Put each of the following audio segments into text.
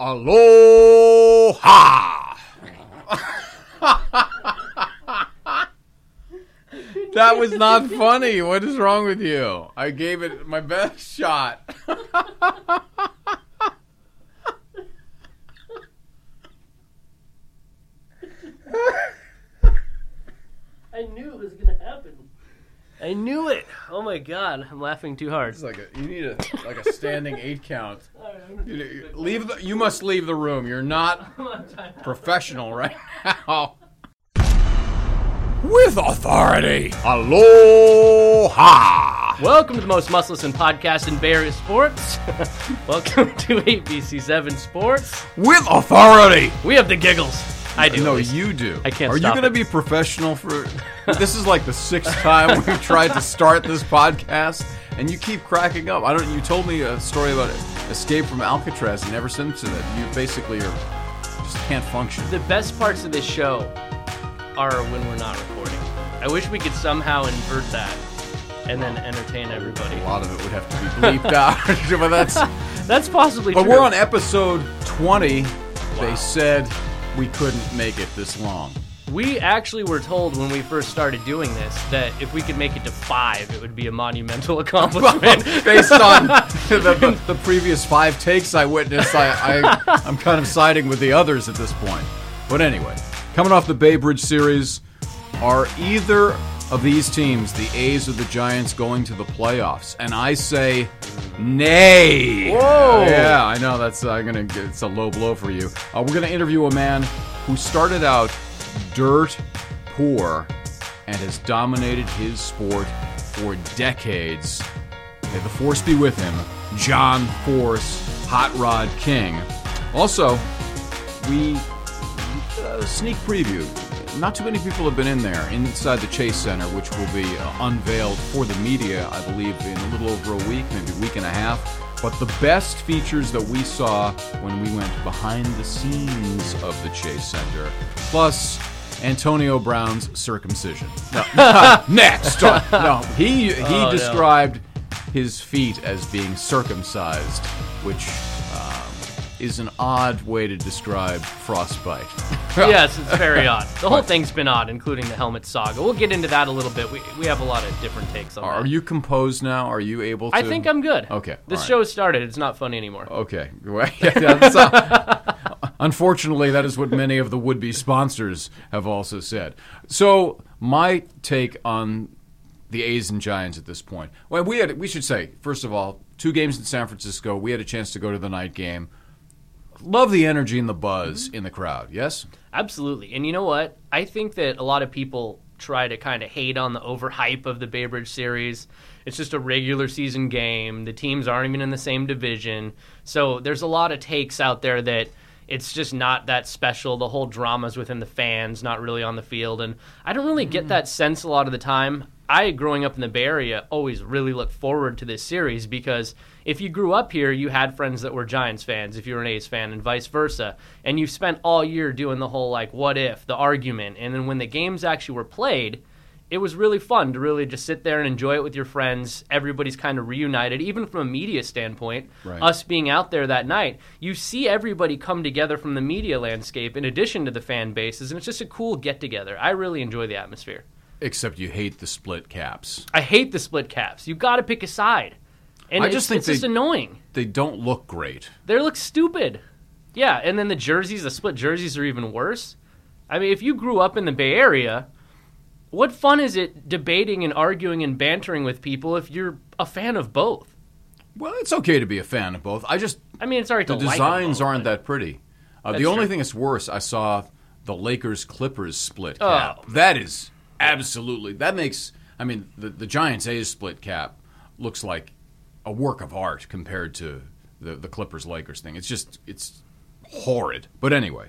Aloha! that was not funny. What is wrong with you? I gave it my best shot. I knew it was gonna happen. I knew it. Oh my god, I'm laughing too hard. It's like a, you need a like a standing eight count. You, leave the, you must leave the room. You're not professional right now. With authority. Aloha! Welcome to the most muscleless in podcast in Bay Area sports. Welcome to ABC7 Sports. With authority! We have the giggles. I do. No, you do. I can't Are stop you going to it. be professional for? this is like the sixth time we've tried to start this podcast, and you keep cracking up. I don't. You told me a story about Escape from Alcatraz, and ever since then, you basically are just can't function. The best parts of this show are when we're not recording. I wish we could somehow invert that and then entertain everybody. A lot of it would have to be bleeped out, but that's. That's possibly true. But true. we're on episode twenty. They said we couldn't make it this long. We actually were told when we first started doing this that if we could make it to five, it would be a monumental accomplishment. Based on the, the, the previous five takes I witnessed, I, I, I'm kind of siding with the others at this point. But anyway, coming off the Bay Bridge series, are either of these teams, the A's or the Giants, going to the playoffs? And I say, nay. Whoa. Yeah, I know that's uh, gonna. It's a low blow for you. Uh, we're gonna interview a man who started out dirt poor and has dominated his sport for decades. May the force be with him, John Force, Hot Rod King. Also, we uh, sneak preview. Not too many people have been in there inside the Chase Center, which will be uh, unveiled for the media, I believe, in a little over a week, maybe a week and a half. But the best features that we saw when we went behind the scenes of the Chase Center, plus Antonio Brown's circumcision. No, next, no, he he Oh, no. described his feet as being circumcised, which is an odd way to describe frostbite. yes, it's very odd. The whole thing's been odd, including the helmet saga. We'll get into that a little bit. We, we have a lot of different takes on Are that. you composed now? Are you able to? I think I'm good. Okay, This all right. show has started. It's not funny anymore. Okay. Well, yeah, that's, uh, unfortunately, that is what many of the would-be sponsors have also said. So, my take on the A's and Giants at this point. Well, we had we should say first of all, two games in San Francisco. We had a chance to go to the night game. Love the energy and the buzz in the crowd. Yes. Absolutely. And you know what? I think that a lot of people try to kind of hate on the overhype of the Bay Bridge series. It's just a regular season game. The teams aren't even in the same division. So there's a lot of takes out there that it's just not that special. The whole drama's within the fans, not really on the field. And I don't really get mm. that sense a lot of the time. I, growing up in the Bay Area, always really look forward to this series because if you grew up here, you had friends that were Giants fans if you were an A's fan, and vice versa. And you spent all year doing the whole, like, what if, the argument. And then when the games actually were played, it was really fun to really just sit there and enjoy it with your friends. Everybody's kind of reunited, even from a media standpoint. Right. Us being out there that night, you see everybody come together from the media landscape in addition to the fan bases, and it's just a cool get together. I really enjoy the atmosphere. Except you hate the split caps. I hate the split caps. You've got to pick a side, and I it's, just think it's just annoying. They don't look great. They look stupid. Yeah, and then the jerseys, the split jerseys, are even worse. I mean, if you grew up in the Bay Area, what fun is it debating and arguing and bantering with people if you're a fan of both? Well, it's okay to be a fan of both. I just I mean, it's alright the like designs both, aren't that pretty. Uh, the only true. thing that's worse, I saw the Lakers Clippers split Oh. cap. That is absolutely that makes. I mean, the the Giants A's split cap looks like a work of art compared to the the Clippers Lakers thing. It's just it's horrid. But anyway,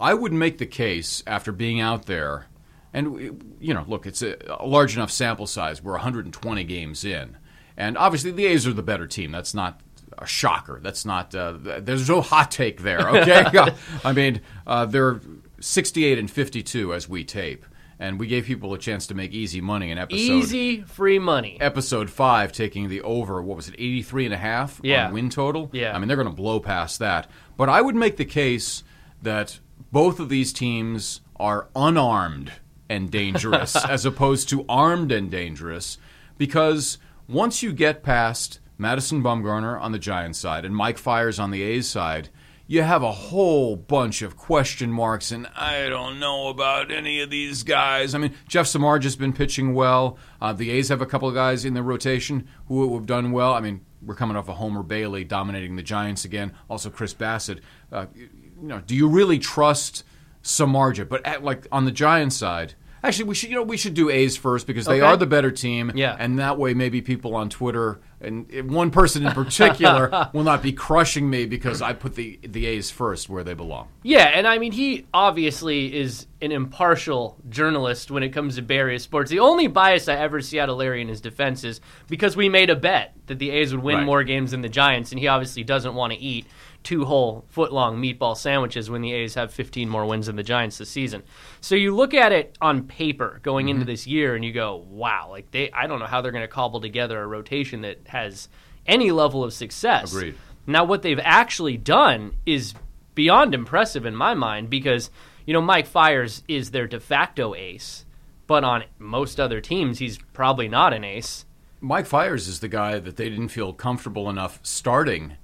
I would make the case after being out there, and you know, look, it's a, a large enough sample size. We're 120 games in, and obviously the A's are the better team. That's not a shocker. That's not. Uh, there's no hot take there. Okay, I mean, uh, they're 68 and 52 as we tape, and we gave people a chance to make easy money in episode Easy free money. episode five, taking the over. What was it, 83 and a half Yeah. on win total? Yeah. I mean, they're going to blow past that. But I would make the case that both of these teams are unarmed and dangerous as opposed to armed and dangerous because once you get past Madison Bumgarner on the Giants side and Mike Fiers on the A's side, you have a whole bunch of question marks, and I don't know about any of these guys. I mean, Jeff Samar has been pitching well. Uh, the A's have a couple of guys in the rotation who have done well. I mean, we're coming off of Homer Bailey dominating the Giants again. Also, Chris Bassitt. Uh, you know, do you really trust Samardzija? But at, like on the Giants side, actually, we should you know we should do A's first because they Okay. are the better team. Yeah. and that way maybe people on Twitter and one person in particular will not be crushing me because I put the the A's first where they belong. Yeah, and I mean, he obviously is an impartial journalist when it comes to various sports. The only bias I ever see out of Larry in his defense is because we made a bet that the A's would win Right. more games than the Giants, and he obviously doesn't want to eat two whole foot long meatball sandwiches when the A's have 15 more wins than the Giants this season. So you look at it on paper going Mm-hmm. into this year, and you go, wow, like they, I don't know how they're going to cobble together a rotation that has any level of success. Agreed. Now, what they've actually done is beyond impressive in my mind because, you know, Mike Fiers is their de facto ace, but on most other teams, he's probably not an ace. Mike Fiers is the guy that they didn't feel comfortable enough starting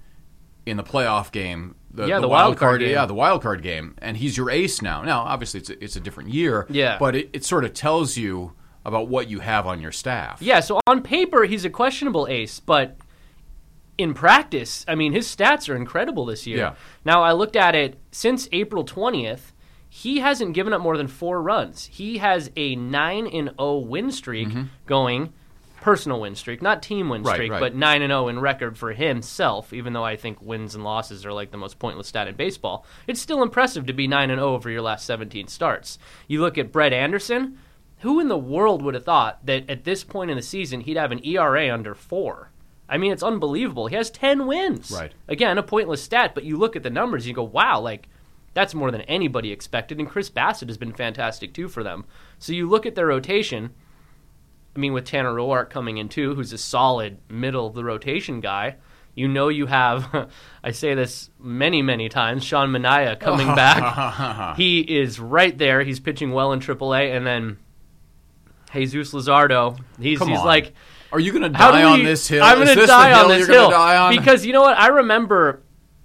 in the playoff game. The, Yeah, the wild card game. Yeah, the wild card game, and he's your ace now. Now, obviously, it's a, it's a different year. Yeah. but it, it sort of tells you about what you have on your staff. Yeah, so on paper, he's a questionable ace, but in practice, I mean, his stats are incredible this year. Yeah. Now, I looked at it since April 20th. He hasn't given up more than four runs. He has a 9 and 0 win streak mm-hmm. going, personal win streak, not team win Mm-hmm. Right, streak, right. but 9 and 0 in record for himself, even though I think wins and losses are like the most pointless stat in baseball. It's still impressive to be 9 and 0 over your last 17 starts. You look at Brett Anderson, who in the world would have thought that at this point in the season he'd have an ERA under 4? I mean, it's unbelievable. He has 10 wins. Right. Again, a pointless stat, but you look at the numbers and you go, wow, like, that's more than anybody expected. And Chris Bassitt has been fantastic, too, for them. So you look at their rotation. I mean, with Tanner Roark coming in, too, who's a solid middle of the rotation guy. You know you have, I say this many, many times, Sean Manaea coming back. he is right there. He's pitching well in AAA. And then Jesus Luzardo, he's, Come he's on. like, Are you going to die on this hill? I'm going to die on this hill die on? because you know what? I remember,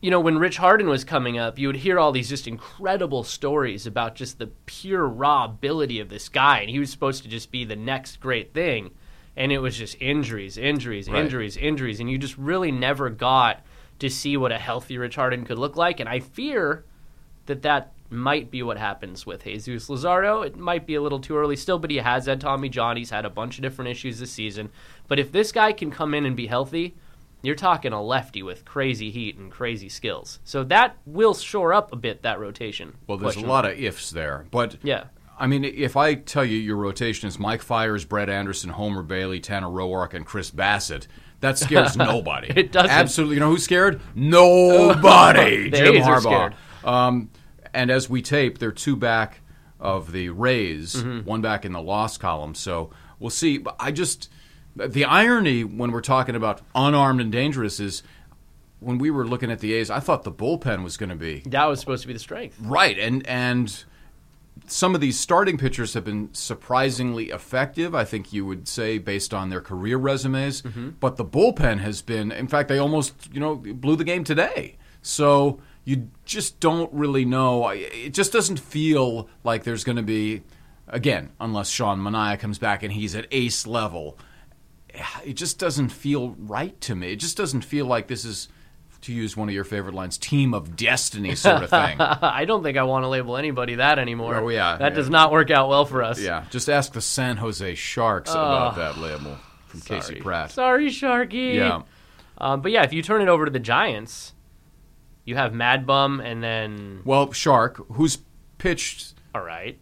you know, when Rich Harden was coming up, you would hear all these just incredible stories about just the pure raw ability of this guy, and he was supposed to just be the next great thing, and it was just injuries, injuries, Right. injuries, injuries, and you just really never got to see what a healthy Rich Harden could look like, and I fear that that might be what happens with Jesus Luzardo. It might be a little too early still, but he has had Tommy John. He's had a bunch of different issues this season. But if this guy can come in and be healthy, you're talking a lefty with crazy heat and crazy skills. So that will shore up a bit that rotation. Well, there's a lot of ifs there, but Yeah. I mean, if I tell you your rotation is Mike Fiers, Brett Anderson, Homer Bailey, Tanner Roark, and Chris Bassitt, that scares nobody. It doesn't. Absolutely. You know who's scared? Nobody. Jim A's Harbaugh. Um, and as we tape, they're two back of the Rays, Mm-hmm. one back in the loss column. So we'll see. But I just the irony when we're talking about unarmed and dangerous is when we were looking at the A's, I thought the bullpen was going to be That was supposed to be the strength. Right, and and some of these starting pitchers have been surprisingly effective. I think you would say based on their career resumes. Mm-hmm. But the bullpen has been, in fact, they almost you know blew the game today. So you just don't really know. It just doesn't feel like there's going to be, again, unless Sean Manaea comes back and he's at ace level. It just doesn't feel right to me. It just doesn't feel like this is. To use one of your favorite lines, team of destiny sort of thing. I don't think I want to label anybody that anymore. Oh, yeah, That yeah. does not work out well for us. Yeah, just ask the San Jose Sharks about that label from Casey Pratt. Sorry, Sharky. Yeah, Um, but yeah, if you turn it over to the Giants, you have Mad Bum and then well, Shark, who's pitched all right.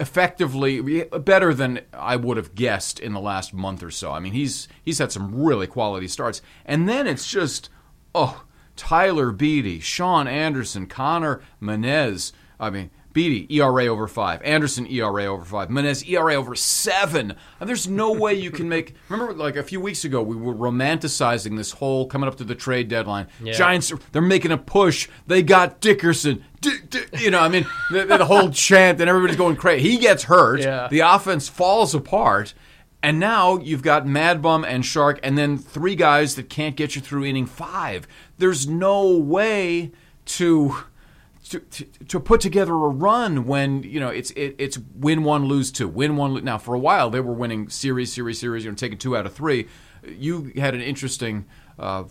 Effectively better than I would have guessed in the last month or so. I mean, he's he's had some really quality starts, and then it's just oh, Tyler Beede, Shaun Anderson, Conner Menez. I mean, Beede, ERA over five. Anderson, ERA over five. Menez, ERA over seven. And there's no way you can make. Remember, like a few weeks ago, we were romanticizing this whole coming up to the trade deadline. Yeah. Giants, they're making a push. They got Dickerson. D- d- you know, I mean, the, the whole chant, and everybody's going crazy. He gets hurt. Yeah. The offense falls apart. And now you've got Mad Bum and Shark, and then three guys that can't get you through inning five. There's no way to to, to, put together a run when you know it's it, it's win one lose two win one now for a while they were winning series series series you know taking two out of three. You had an interesting uh,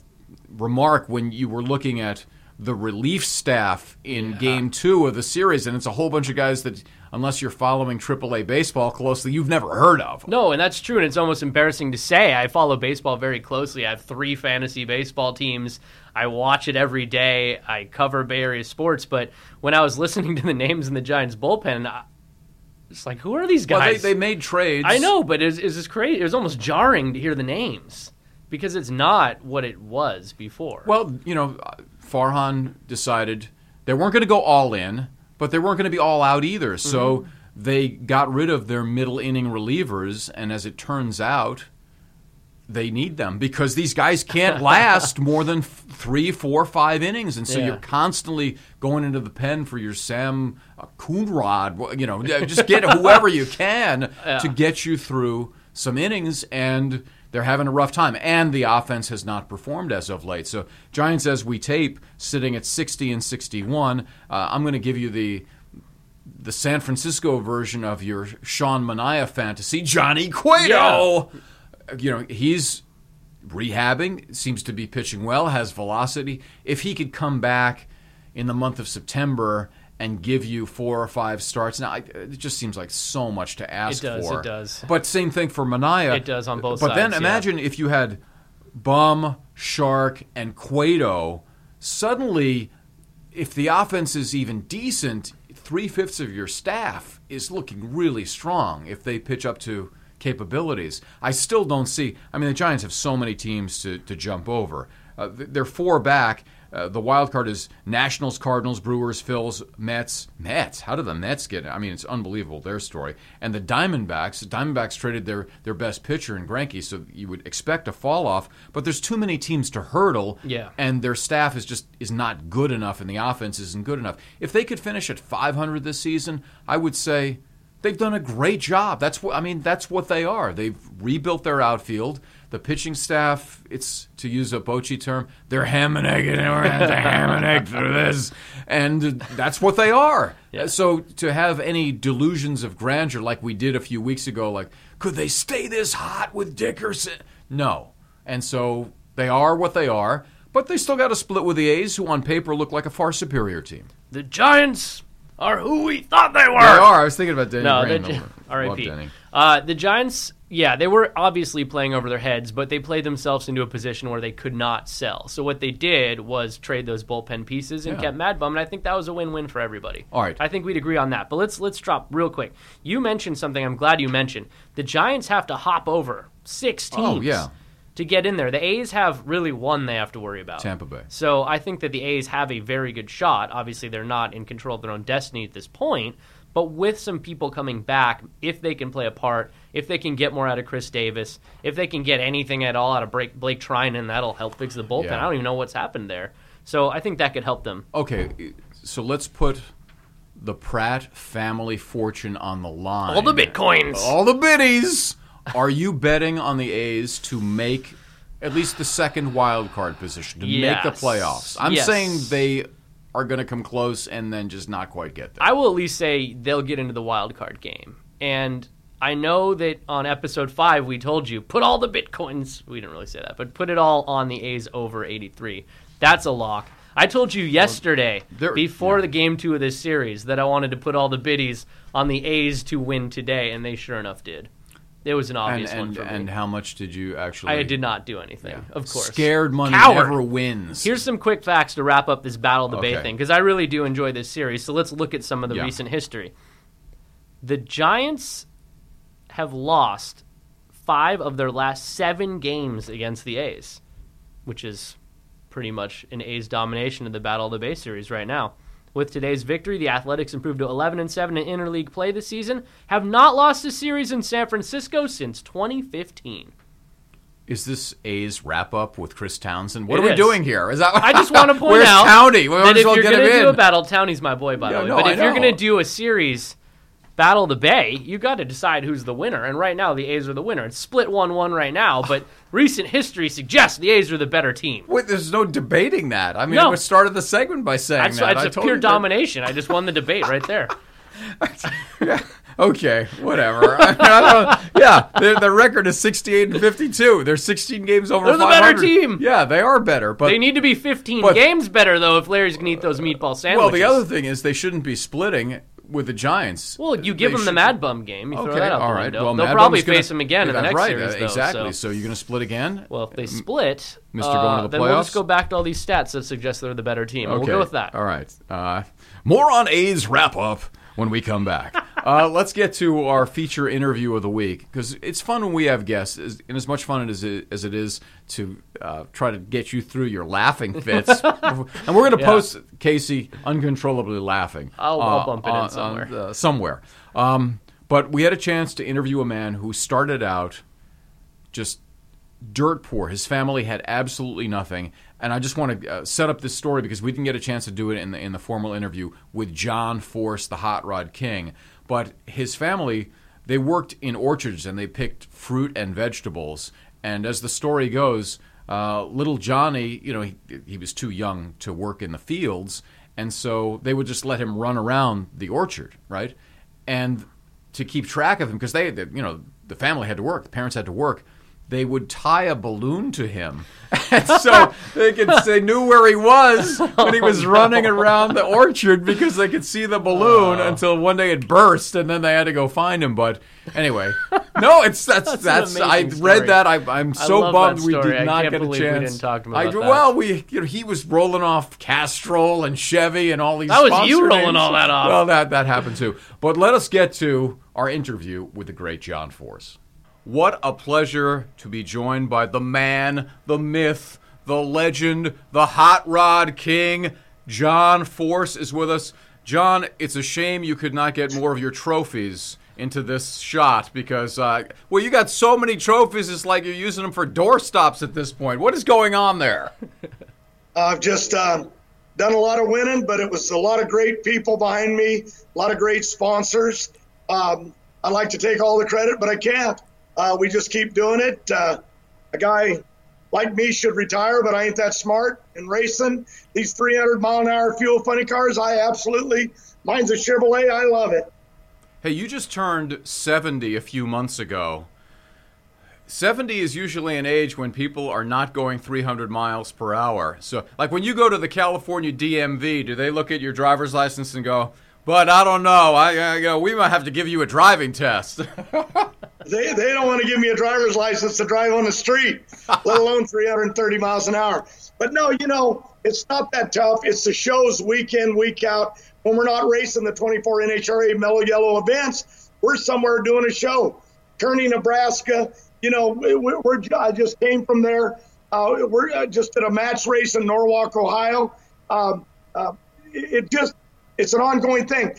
remark when you were looking at the relief staff in game two of the series and it's a whole bunch of guys that unless you're following AAA baseball closely you've never heard of No, and that's true, and it's almost embarrassing to say. I follow baseball very closely. I have three fantasy baseball teams. I watch it every day. I cover Bay Area sports, but when I was listening to the names in the Giants bullpen, I, it's like, who are these well, they, guys? they made trades I know, but it's, it's just crazy. It was almost jarring to hear the names because it's not what it was before. Well, you know, Farhan decided they weren't going to go all in, but they weren't going to be all out either. So Mm-hmm. they got rid of their middle inning relievers, and as it turns out, they need them because these guys can't last more than f- three, four, five innings, and so Yeah. you're constantly going into the pen for your Sam uh, Coonrod. You know, just get whoever you can to get you through some innings, and they're having a rough time. And the offense has not performed as of late. So Giants, as we tape, sitting at 60 and 61. Uh, I'm going to give you the the San Francisco version of your Sean Manaea fantasy, Johnny Cueto. You know, he's rehabbing, seems to be pitching well, has velocity. If he could come back in the month of September and give you four or five starts, now I- it just seems like so much to ask It does, for. it does. But same thing for Manaea. It does on both sides. But then sides, yeah. imagine if you had Bum, Shark, and Cueto. Suddenly, if the offense is even decent, three fifths of your staff is looking really strong if they pitch up to capabilities. I still don't see. I mean, the Giants have so many teams to, to jump over. Uh, they're four back. Uh, the wild card is Nationals, Cardinals, Brewers, Phils, Mets. Mets? How did the Mets get? it? I mean, it's unbelievable their story. And the Diamondbacks. The Diamondbacks traded their their best pitcher in Greinke, so you would expect a fall off. But there's too many teams to hurdle Yeah. and their staff is just is not good enough and the offense isn't good enough. If they could finish at 500 this season, I would say they've done a great job. That's what I mean, that's what they are. They've rebuilt their outfield. The pitching staff, it's to use a Bochy term, they're ham and egg and we're going to ham and egg through this. And that's what they are. Yeah. So to have any delusions of grandeur like we did a few weeks ago, like, could they stay this hot with Dickerson? No. And so they are what they are, but they still got to split with the A's, who on paper look like a far superior team. the Giants are who we thought they were. They are. I was thinking about Denny No, though. Love R.I.P. Uh, the Giants, yeah, they were obviously playing over their heads, but they played themselves into a position where they could not sell. So what they did was trade those bullpen pieces and Yeah. kept Mad Bum, and I think that was a win-win for everybody. All right. I think we'd agree on that. But let's let's drop real quick. You mentioned something. I'm glad you mentioned. The Giants have to hop over six oh, teams. Oh, yeah. To get in there, the A's have really one they have to worry about. Tampa Bay. So I think that the A's have a very good shot. Obviously, they're not in control of their own destiny at this point, but with some people coming back, if they can play a part, if they can get more out of Khris Davis, if they can get anything at all out of Blake, Blake Treinen, that'll help fix the bullpen. Yeah. I don't even know what's happened there. So I think that could help them. Okay, so let's put the Pratt family fortune on the line. All the bitcoins. All the biddies. Are you betting on the A's to make at least the second wild card position to make the playoffs? I'm Yes. saying they are going to come close and then just not quite get there. I will at least say they'll get into the wild card game. And I know that on episode five we told you put all the bitcoins. We didn't really say that, but put it all on the A's over 83. That's a lock. I told you yesterday there- before yeah. the game two of this series that I wanted to put all the biddies on the A's to win today, and they sure enough did. It was an and obvious one for me. and how much did you actually? I did not do anything, of course. Scared money Coward. never wins. Here's some quick facts to wrap up this Battle of the Bay Okay. thing because I really do enjoy this series. So let's look at some of the Yeah. recent history. The Giants have lost five of their last seven games against the A's, which is pretty much an A's domination of the Battle of the Bay series right now. With today's victory, the Athletics improved to 11 and 7 in interleague play this season, have not lost a series in San Francisco since 2015. Is this A's wrap up with Chris Townsend? What It are we is. doing here? Is that I just want to point out. Where's out Townie? We might that if you're get him to do in. a battle, Townie's my boy, by Yeah, the way. no, but if you're going to do a series, Battle of the Bay, you got to decide who's the winner. And right now, the A's are the winner. It's split one-one right now, but recent history suggests the A's are the better team. Wait, there's no debating that. I mean, No. we started the segment by saying That's that. it's I a pure domination. I just won the debate right there. Yeah. Okay, whatever. I mean, I yeah, the, their record is 68 and 52. They're 16 games over They're the better team. Yeah, they are better. But They need to be 15 But- games better though if Larry's going to eat those meatball sandwiches. well, the other thing is they shouldn't be splitting with the Giants. Well, you give them the Mad Bum game. You throw Okay, that out all the Well, They'll Mad probably gonna- face them again in the next right, series, uh, though. Exactly. So. So you're going to split again? Well, if they split, Mr. uh, Going to the then we'll just go back to all these stats that suggest they're the better team. Okay. We'll go with that. All right. Uh, more on A's wrap up when we come back. uh, let's get to our feature interview of the week because it's fun when we have guests, and as much fun as it, as it is to uh, try to get you through your laughing fits. and we're going to Yeah. post Casey uncontrollably laughing. I'll- I'll bump it in somewhere. uh, somewhere. Um, but we had a chance to interview a man who started out just dirt poor. His family had absolutely nothing, and I just want to uh, set up this story because we didn't get a chance to do it in the in the formal interview with John Force, the Hot Rod King. But his family, they worked in orchards and they picked fruit and vegetables. And as the story goes, uh, little Johnny, you know, he, he was too young to work in the fields, and so they would just let him run around the orchard, right? And to keep track of him because they, they, you know, the family had to work, the parents had to work. They would tie a balloon to him, and so they could they knew where he was when he oh, was running around the orchard because they could see the balloon oh. until one day it burst, and then they had to go find him. But anyway, no, it's that's That's that's, I amazing read story. that. I, I'm so bummed we story. did not get a we chance. didn't talk to him I- about that. well, we you know he was rolling off Castrol and Chevy and all these. That was you rolling names. all that off. Well, that that happened too. But let us get to our interview with the great John Force. What a pleasure to be joined by the man, the myth, the legend, the hot rod king. John Force is with us. John, it's a shame you could not get more of your trophies into this shot because, uh, well, you got so many trophies, it's like you're using them for doorstops at this point. What is going on there? I've just um, done a lot of winning, but it was a lot of great people behind me, a lot of great sponsors. Um, I'd like to take all the credit, but I can't. Uh, we just keep doing it. Uh, a guy like me should retire, but I ain't that smart in racing. These 300 mile an hour fuel funny cars, I absolutely, mine's a Chevrolet. I love it. Hey, you just turned 70 a few months ago. 70 is usually an age when people are not going 300 miles per hour. So, like when you go to the California DMV, do they look at your driver's license and go, "But I don't know. I, you know, we might have to give you a driving test." They, they don't want to give me a driver's license to drive on the street, let alone 330 miles an hour. But no, you know, it's not that tough. It's the shows week in, week out. When we're not racing the 24 NHRA Mello Yello events, we're somewhere doing a show. Kearney, Nebraska. You know, we- we're, I just came from there. Uh, we're uh, just at a match race in Norwalk, Ohio. Um, uh, it just, it's an ongoing thing.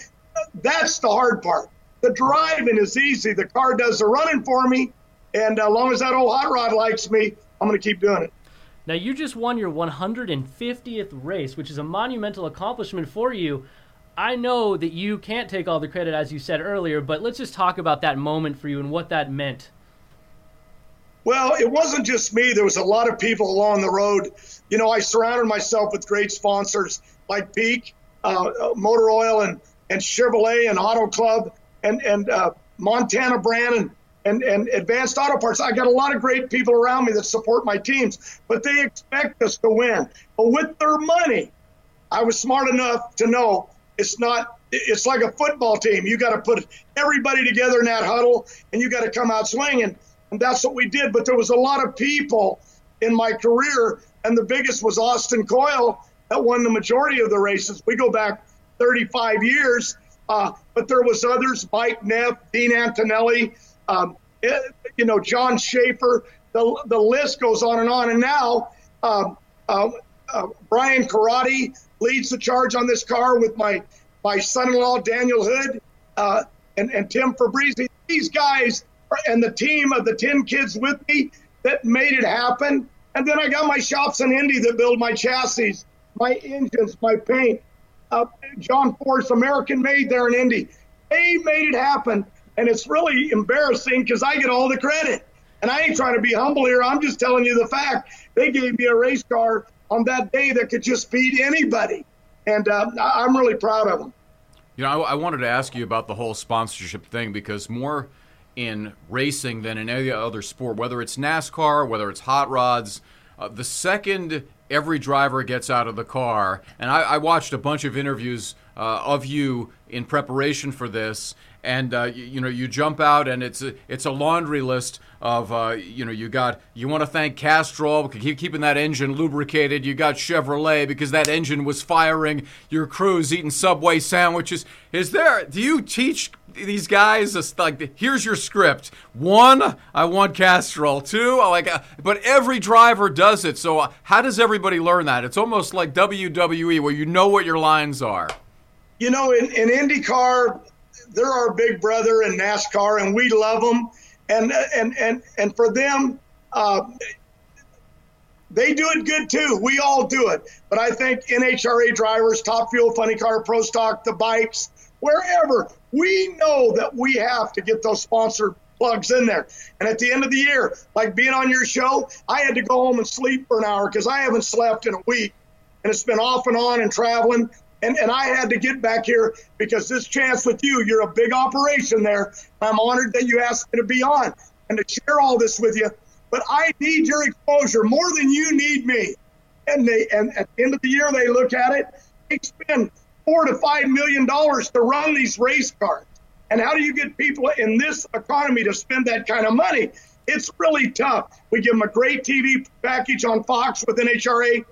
That's the hard part. The driving is easy. The car does the running for me. And as long as that old hot rod likes me, I'm going to keep doing it. Now, you just won your 150th race, which is a monumental accomplishment for you. I know that you can't take all the credit, as you said earlier, but let's just talk about that moment for you and what that meant. Well, it wasn't just me. There was a lot of people along the road. You know, I surrounded myself with great sponsors like Peak, uh, Motor Oil, and, and Chevrolet, and Auto Club, and, and uh, Montana Brand, and, and, and Advanced Auto Parts. I got a lot of great people around me that support my teams, but they expect us to win. But with their money, I was smart enough to know it's not. It's like a football team. You got to put everybody together in that huddle, and you got to come out swinging. And that's what we did. But there was a lot of people in my career, and the biggest was Austin Coil that won the majority of the races. We go back 35 years, uh, but there was others: Mike Neff, Dean Antonelli, um, eh, you know, John Schaefer. The the list goes on and on. And now. Um, um, uh, Brian Corradi leads the charge on this car with my my son-in-law Daniel Hood uh, and and Tim Fabrizi. These guys and the team of the ten kids with me that made it happen. And then I got my shops in Indy that build my chassis, my engines, my paint. Uh, John Force, American made there in Indy. They made it happen. And it's really embarrassing because I get all the credit. And I ain't trying to be humble here. I'm just telling you the fact. They gave me a race car on that day that could just beat anybody. And uh, I'm really proud of them. You know, I, I, wanted to ask you about the whole sponsorship thing because more in racing than in any other sport, whether it's NASCAR, whether it's hot rods, uh, the second every driver gets out of the car, and I, I watched a bunch of interviews uh, of you in preparation for this, and uh, you, you, know you jump out and it's a, it's a laundry list of uh, you know you got you want to thank Castrol for keep keeping that engine lubricated. You got Chevrolet because that engine was firing. Your crew's eating Subway sandwiches. Is there? Do you teach these guys like here's your script? One, I want Castrol. Two, I like, uh, but every driver does it. So uh, how does everybody learn that? It's almost like WWE where you know what your lines are. You know, in, in IndyCar, they're our big brother in NASCAR, and we love them. And and and and for them, uh, they do it good too. We all do it. But I think NHRA drivers, Top Fuel, Funny Car, Pro Stock, the bikes, wherever, we know that we have to get those sponsored plugs in there. And at the end of the year, like being on your show, I had to go home and sleep for an hour because I haven't slept in a week. And it's been off and on and traveling. And, and I had to get back here because this chance with you, you're a big operation there. I'm honored that you asked me to be on and to share all this with you. But I need your exposure more than you need me. And they and at the end of the year they look at it, they spend four to five million dollars to run these race cars. And how do you get people in this economy to spend that kind of money? It's really tough. We give them a great TV package on Fox with NHRA,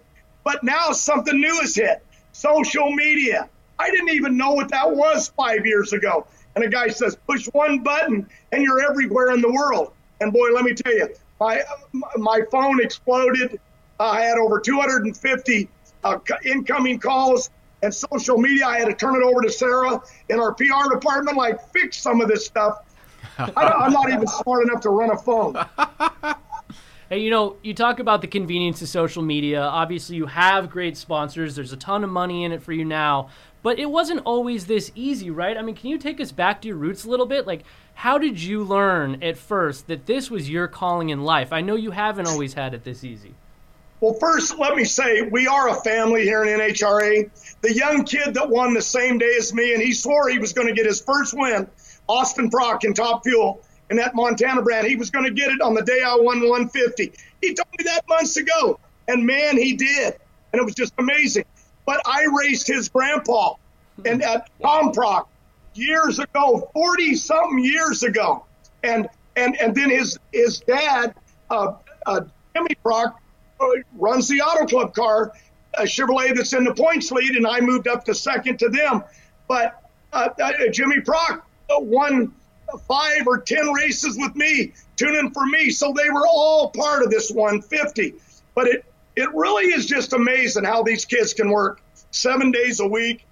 but now something new has hit social media. I didn't even know what that was five years ago. And a guy says, push one button and you're everywhere in the world. And boy, let me tell you, my, my phone exploded. I had over 250 uh, incoming calls and social media. I had to turn it over to Sarah in our PR department, like, fix some of this stuff. I, am not even smart enough to run a phone. Hey, you know, you talk about the convenience of social media. Obviously, you have great sponsors. There's a ton of money in it for you now. But it wasn't always this easy, right? I mean, can you take us back to your roots a little bit? Like, how did you learn at first that this was your calling in life? I know you haven't always had it this easy. Well, first, let me say we are a family here in NHRA. The young kid that won the same day as me, and he swore he was going to get his first win, Austin Prock in Top Fuel in that Montana brand. He was going to get it on the day I won 150. He told me that months ago, and man, he did, and it was just amazing. But I raced his grandpa, and at Tom Prock years ago, 40 something years ago, and and and then his his dad, uh, uh, Jimmy Prock, uh, runs the Auto Club car, a Chevrolet that's in the points lead, and I moved up to second to them. But uh, uh Jimmy Prock won five or ten races with me, tuning for me. So they were all part of this 150. But it it really is just amazing how these kids can work seven days a week.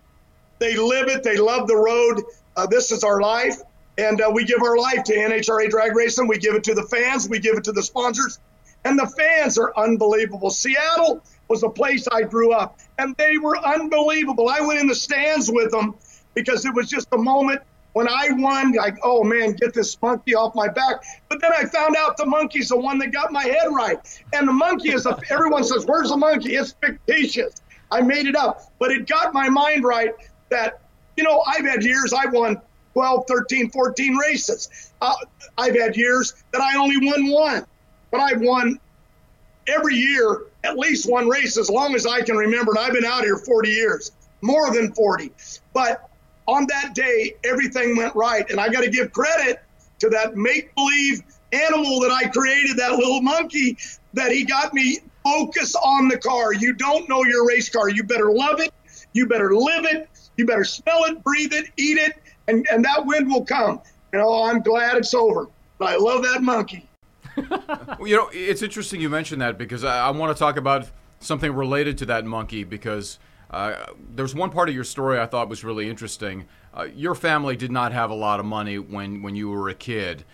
They live it. They love the road. Uh, this is our life. And uh, we give our life to NHRA drag racing. We give it to the fans. We give it to the sponsors. And the fans are unbelievable. Seattle was the place I grew up, and they were unbelievable. I went in the stands with them because it was just a moment when I won, like, oh man, get this monkey off my back. But then I found out the monkey's the one that got my head right. And the monkey is, a, everyone says, where's the monkey? It's fictitious. I made it up. But it got my mind right that, you know, I've had years I won 12, 13, 14 races. Uh, I've had years that I only won one. But I've won every year at least one race as long as I can remember. And I've been out here 40 years, more than 40. But on that day, everything went right. And I got to give credit to that make believe animal that I created, that little monkey, that he got me focus on the car. You don't know your race car. You better love it. You better live it. You better smell it, breathe it, eat it, and, and that wind will come. You oh, know, I'm glad it's over. But I love that monkey. well, you know, it's interesting you mentioned that because I, I want to talk about something related to that monkey because uh, there's one part of your story I thought was really interesting. Uh, your family did not have a lot of money when, when you were a kid,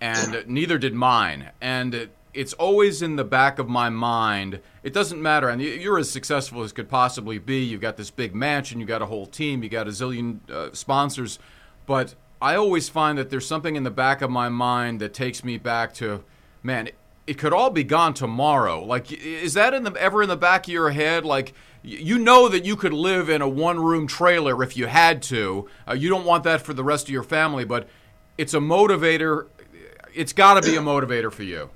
and neither did mine. And it's always in the back of my mind. It doesn't matter, and you're as successful as could possibly be. You've got this big mansion, you've got a whole team, you got a zillion uh, sponsors, but I always find that there's something in the back of my mind that takes me back to, man, it could all be gone tomorrow. Like, is that in the ever in the back of your head? Like, you know that you could live in a one-room trailer if you had to. Uh, you don't want that for the rest of your family, but it's a motivator. It's got to be a motivator for you.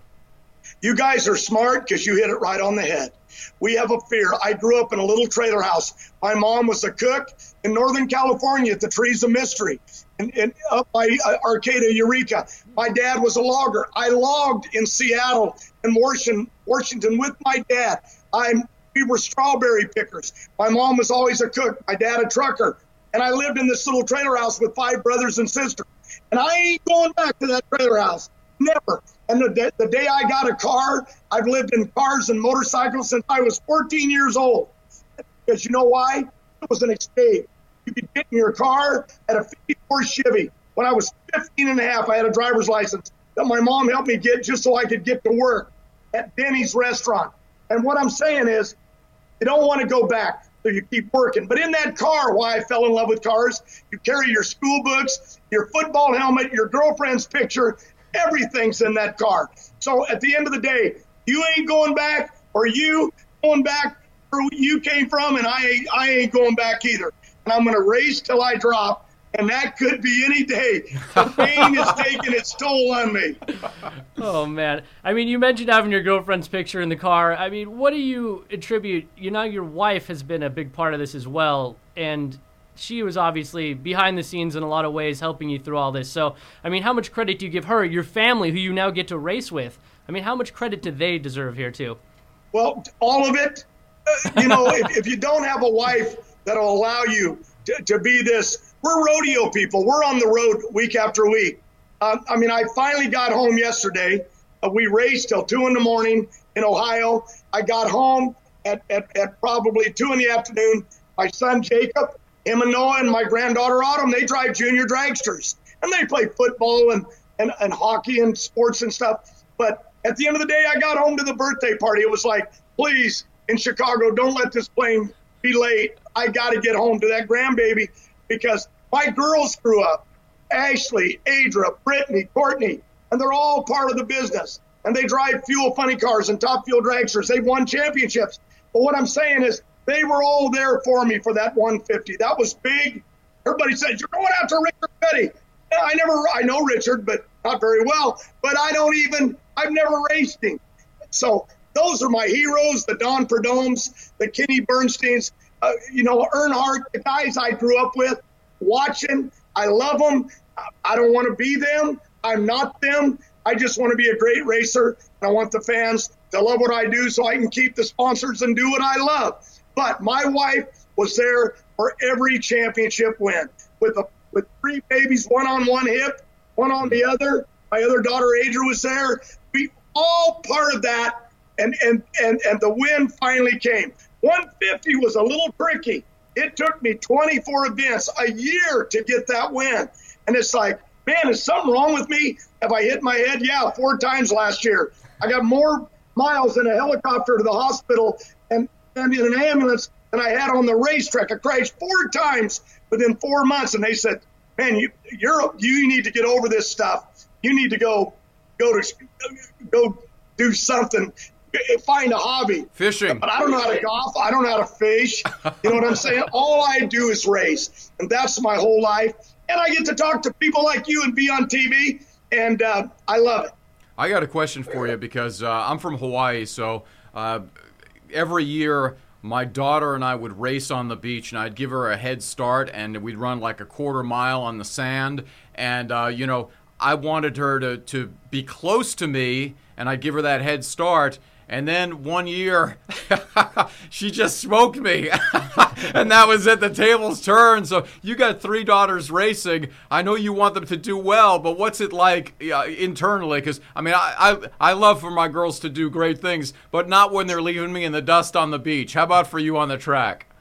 You guys are smart because you hit it right on the head. We have a fear. I grew up in a little trailer house. My mom was a cook in Northern California at the Trees of Mystery and, and up by uh, Arcata, Eureka. My dad was a logger. I logged in Seattle and Washington, Washington with my dad. I'm we were strawberry pickers. My mom was always a cook. My dad a trucker. And I lived in this little trailer house with five brothers and sisters. And I ain't going back to that trailer house. Never. And the day, the day I got a car, I've lived in cars and motorcycles since I was 14 years old. Because you know why? It was an escape. You could get in your car at a 54 Chevy. When I was 15 and a half, I had a driver's license that my mom helped me get just so I could get to work at Denny's restaurant. And what I'm saying is, you don't want to go back, so you keep working. But in that car, why I fell in love with cars, you carry your school books, your football helmet, your girlfriend's picture, everything's in that car. So at the end of the day, you ain't going back, or you going back where you came from, and I ain't, I ain't going back either. And I'm going to race till I drop and that could be any day. The pain is taking its toll on me. Oh man! I mean, you mentioned having your girlfriend's picture in the car. I mean, what do you attribute? You know, your wife has been a big part of this as well, and she was obviously behind the scenes in a lot of ways, helping you through all this. So, I mean, how much credit do you give her, your family, who you now get to race with? I mean, how much credit do they deserve here too? Well, all of it. Uh, you know, if, if you don't have a wife that'll allow you to, to be this we're rodeo people. We're on the road week after week. Uh, I mean, I finally got home yesterday. Uh, we raced till two in the morning in Ohio. I got home at, at, at probably two in the afternoon. My son Jacob, him and Noah, and my granddaughter Autumn, they drive junior dragsters and they play football and, and, and hockey and sports and stuff. But at the end of the day, I got home to the birthday party. It was like, please, in Chicago, don't let this plane be late. I got to get home to that grandbaby because my girls grew up Ashley, Adria, Brittany, Courtney, and they're all part of the business. And they drive fuel funny cars and top fuel dragsters. They've won championships. But what I'm saying is, they were all there for me for that 150. That was big. Everybody said, You're going after Richard Petty. I never, I know Richard, but not very well. But I don't even, I've never raced him. So those are my heroes the Don Prudhommes, the Kenny Bernsteins uh, you know, Earnhardt, the guys I grew up with, watching. I love them. I don't want to be them. I'm not them. I just want to be a great racer. And I want the fans to love what I do so I can keep the sponsors and do what I love. But my wife was there for every championship win with a, with three babies, one on one hip, one on the other. My other daughter Adria was there. We all part of that, and and and and the win finally came. 150 was a little tricky. It took me 24 events, a year to get that win. And it's like, man, is something wrong with me? Have I hit my head? Yeah, four times last year. I got more miles in a helicopter to the hospital and, and in an ambulance than I had on the racetrack. I crashed four times within four months. And they said, man, you, you're, you need to get over this stuff. You need to go, go to, go do something find a hobby. Fishing. But I don't know how to golf. I don't know how to fish. You know what I'm saying? All I do is race. And that's my whole life. And I get to talk to people like you and be on TV. And uh, I love it. I got a question for you because uh, I'm from Hawaii. So uh, every year, my daughter and I would race on the beach, and I'd give her a head start, and we'd run like a quarter mile on the sand. And, uh, you know, I wanted her to, to be close to me, and I'd give her that head start And then one year, she just smoked me. and that was it. The tables turned. So you got three daughters racing. I know you want them to do well, but what's it like internally? Because, I mean, I, I, I love for my girls to do great things, but not when they're leaving me in the dust on the beach. How about for you on the track?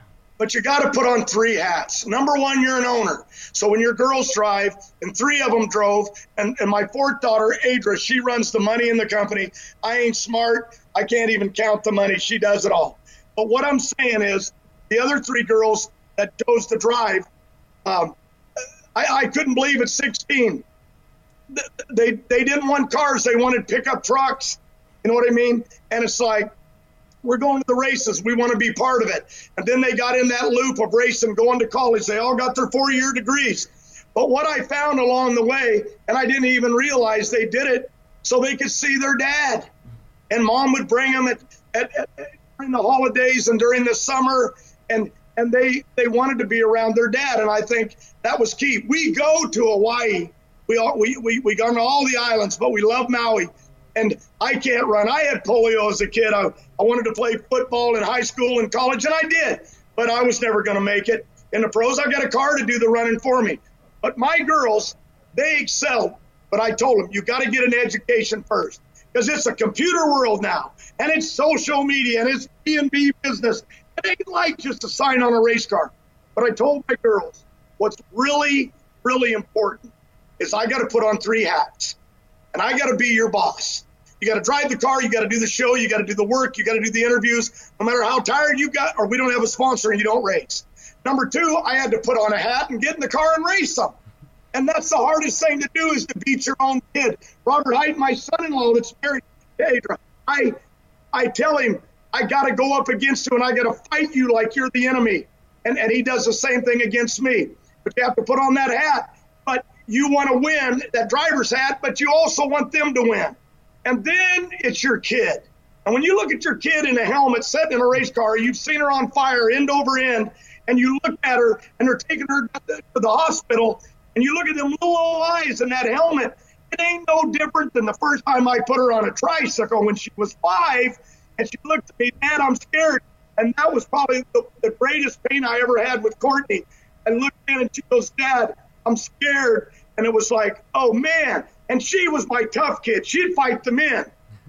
But you got to put on three hats. Number one, you're an owner. So when your girls drive, and three of them drove, and, and my fourth daughter, Adria, she runs the money in the company. I ain't smart. I can't even count the money. She does it all. But what I'm saying is, the other three girls that chose to drive, um, I, I couldn't believe at 16. They, they didn't want cars, they wanted pickup trucks. You know what I mean? And it's like, we're going to the races. We want to be part of it. And then they got in that loop of racing, going to college. They all got their four year degrees. But what I found along the way, and I didn't even realize they did it so they could see their dad. And mom would bring them at, at, at during the holidays and during the summer. And, and they, they wanted to be around their dad. And I think that was key. We go to Hawaii. We, all, we, we, we go to all the islands, but we love Maui and I can't run. I had polio as a kid. I, I wanted to play football in high school and college, and I did, but I was never going to make it. In the pros, I got a car to do the running for me. But my girls, they excelled. But I told them, you got to get an education first because it's a computer world now, and it's social media, and it's B&B business. It ain't like just a sign on a race car. But I told my girls, what's really, really important is I got to put on three hats and I got to be your boss. You got to drive the car, you got to do the show, you got to do the work, you got to do the interviews, no matter how tired you got, or we don't have a sponsor and you don't race. Number two, I had to put on a hat and get in the car and race them. And that's the hardest thing to do is to beat your own kid. Robert Hight, my son-in-law that's married to Adria, I, I tell him, I got to go up against you and I got to fight you like you're the enemy. And, and he does the same thing against me. But you have to put on that hat. You want to win that driver's hat, but you also want them to win. And then it's your kid. And when you look at your kid in a helmet sitting in a race car, you've seen her on fire end over end, and you look at her and they're taking her to the hospital, and you look at them little old eyes in that helmet. It ain't no different than the first time I put her on a tricycle when she was five, and she looked at me, Dad, I'm scared. And that was probably the, the greatest pain I ever had with Courtney. And looked at and she goes, Dad, I'm scared. And it was like, oh man. And she was my tough kid. She'd fight the men.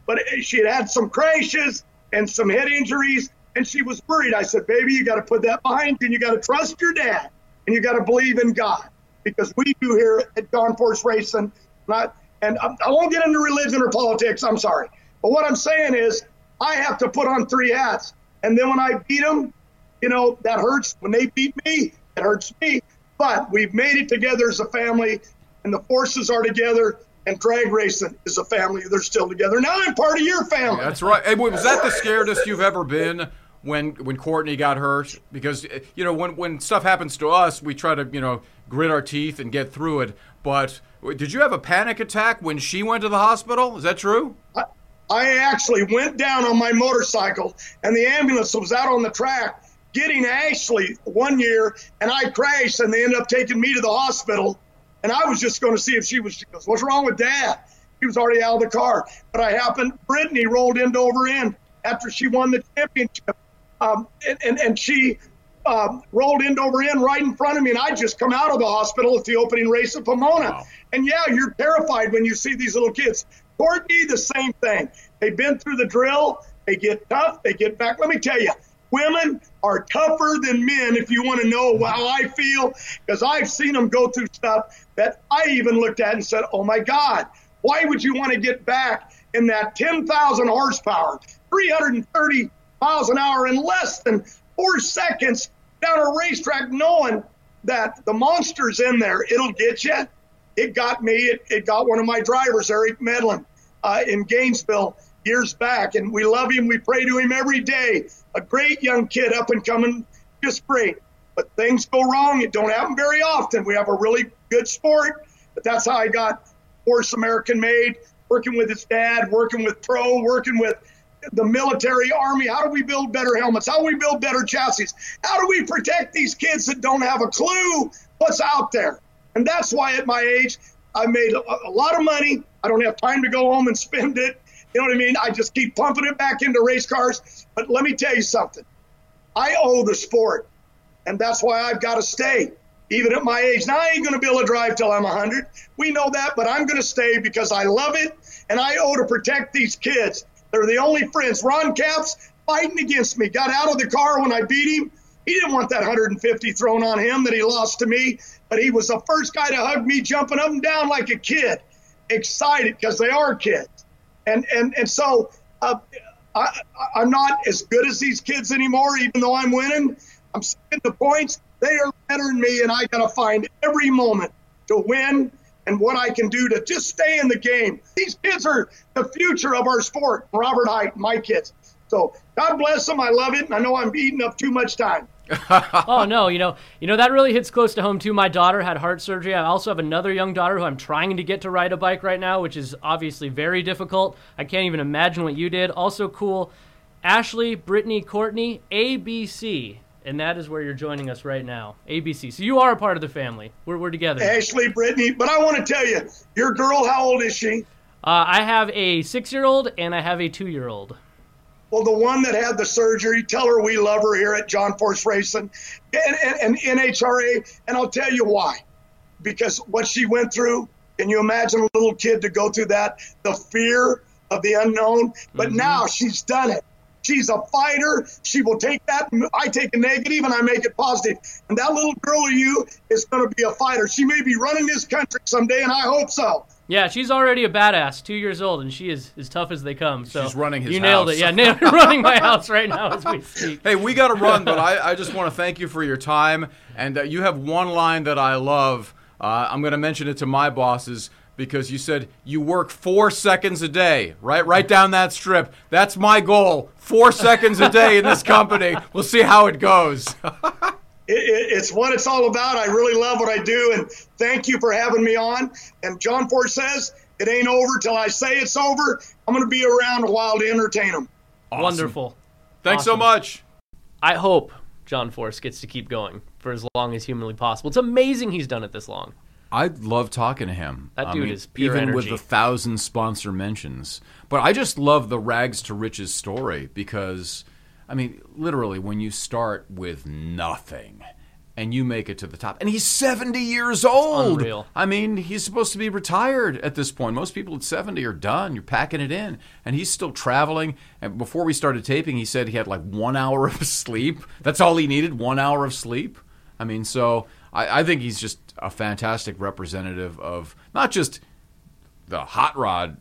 But she had had some crashes and some head injuries, and she was worried. I said, baby, you got to put that behind you, and you got to trust your dad, and you got to believe in God. Because we do here at John Force Racing, not, and I won't get into religion or politics, I'm sorry. But what I'm saying is, I have to put on three hats. And then when I beat them, you know, that hurts. When they beat me, it hurts me. But we've made it together as a family, and the forces are together. And drag racing is a family. They're still together. Now I'm part of your family. That's right. Hey, was that the scaredest you've ever been when when Courtney got hurt? Because you know when when stuff happens to us, we try to you know grit our teeth and get through it. But did you have a panic attack when she went to the hospital? Is that true? I, I actually went down on my motorcycle, and the ambulance was out on the track getting Ashley one year, and I crashed, and they ended up taking me to the hospital. And I was just going to see if she was. She goes, "What's wrong with Dad?" He was already out of the car. But I happened. Brittany rolled into over end after she won the championship, um, and, and and she um, rolled into over end right in front of me, and I just come out of the hospital at the opening race of Pomona. Wow. And yeah, you're terrified when you see these little kids. Courtney, the same thing. They've been through the drill. They get tough. They get back. Let me tell you, Women are tougher than men if you want to know how I feel, because I've seen them go through stuff that I even looked at and said, oh my God, why would you want to get back in that 10,000 horsepower, 330 miles an hour in less than four seconds down a racetrack knowing that the monster's in there, it'll get you. It got me. It, it got one of my drivers, Eric Medlin, uh, in Gainesville years back, and we love him. We pray to him every day a great young kid up and coming, just great. But things go wrong. It don't happen very often. We have a really good sport, but that's how I got Force American Made, working with his dad, working with Pro, working with the military army. How do we build better helmets? How do we build better chassis? How do we protect these kids that don't have a clue what's out there? And that's why at my age, I made a, a lot of money. I don't have time to go home and spend it. You know what I mean? I just keep pumping it back into race cars. But let me tell you something. I owe the sport, and that's why I've got to stay, even at my age. Now, I ain't going to be able to drive till I'm 100. We know that, but I'm going to stay because I love it, and I owe to protect these kids. They're the only friends. Ron Capps fighting against me, got out of the car when I beat him. He didn't want that 150 thrown on him that he lost to me, but he was the first guy to hug me, jumping up and down like a kid, excited because they are kids. And and and so uh, I, I'm not as good as these kids anymore, even though I'm winning. I'm seeing the points. They are better than me, and I got to find every moment to win and what I can do to just stay in the game. These kids are the future of our sport. Robert Hight, my kids. So God bless them. I love it, and I know I'm eating up too much time. oh no, you know, you know that really hits close to home too. My daughter had heart surgery. I also have another young daughter who I'm trying to get to ride a bike right now, which is obviously very difficult. I can't even imagine what you did. Also cool, Ashley, Brittany, Courtney, ABC, and that is where you're joining us right now. ABC. So you are a part of the family. We're we're together. Ashley, Brittany, but I want to tell you, your girl, how old is she? Uh, I have a six-year-old and I have a two-year-old. Well, the one that had the surgery, tell her we love her here at John Force Racing and, and, and NHRA. And I'll tell you why. Because what she went through, can you imagine a little kid to go through that? The fear of the unknown. But mm-hmm. now she's done it. She's a fighter. She will take that. I take a negative and I make it positive. And that little girl of you is going to be a fighter. She may be running this country someday, and I hope so. Yeah, she's already a badass, two years old, and she is as tough as they come. So she's running his You nailed house. it. Yeah, nailed, running my house right now as we speak. Hey, we got to run, but I, I just want to thank you for your time. And uh, you have one line that I love. Uh, I'm going to mention it to my bosses because you said you work four seconds a day, right? Right down that strip. That's my goal. Four seconds a day in this company. We'll see how it goes. it, it, it's what it's all about. I really love what I do, and thank you for having me on. And John Force says it ain't over till I say it's over. I'm going to be around a while to entertain them. Awesome. Wonderful. Thanks awesome. so much. I hope John Force gets to keep going for as long as humanly possible. It's amazing he's done it this long. I love talking to him. That dude I mean, is pure even energy. with the thousand sponsor mentions. But I just love the rags to riches story because I mean, literally, when you start with nothing and you make it to the top, and he's 70 years old. Unreal. I mean, he's supposed to be retired at this point. Most people at 70 are done. You're packing it in, and he's still traveling. And before we started taping, he said he had like one hour of sleep. That's all he needed, one hour of sleep. I mean, so I, I think he's just a fantastic representative of not just the hot rod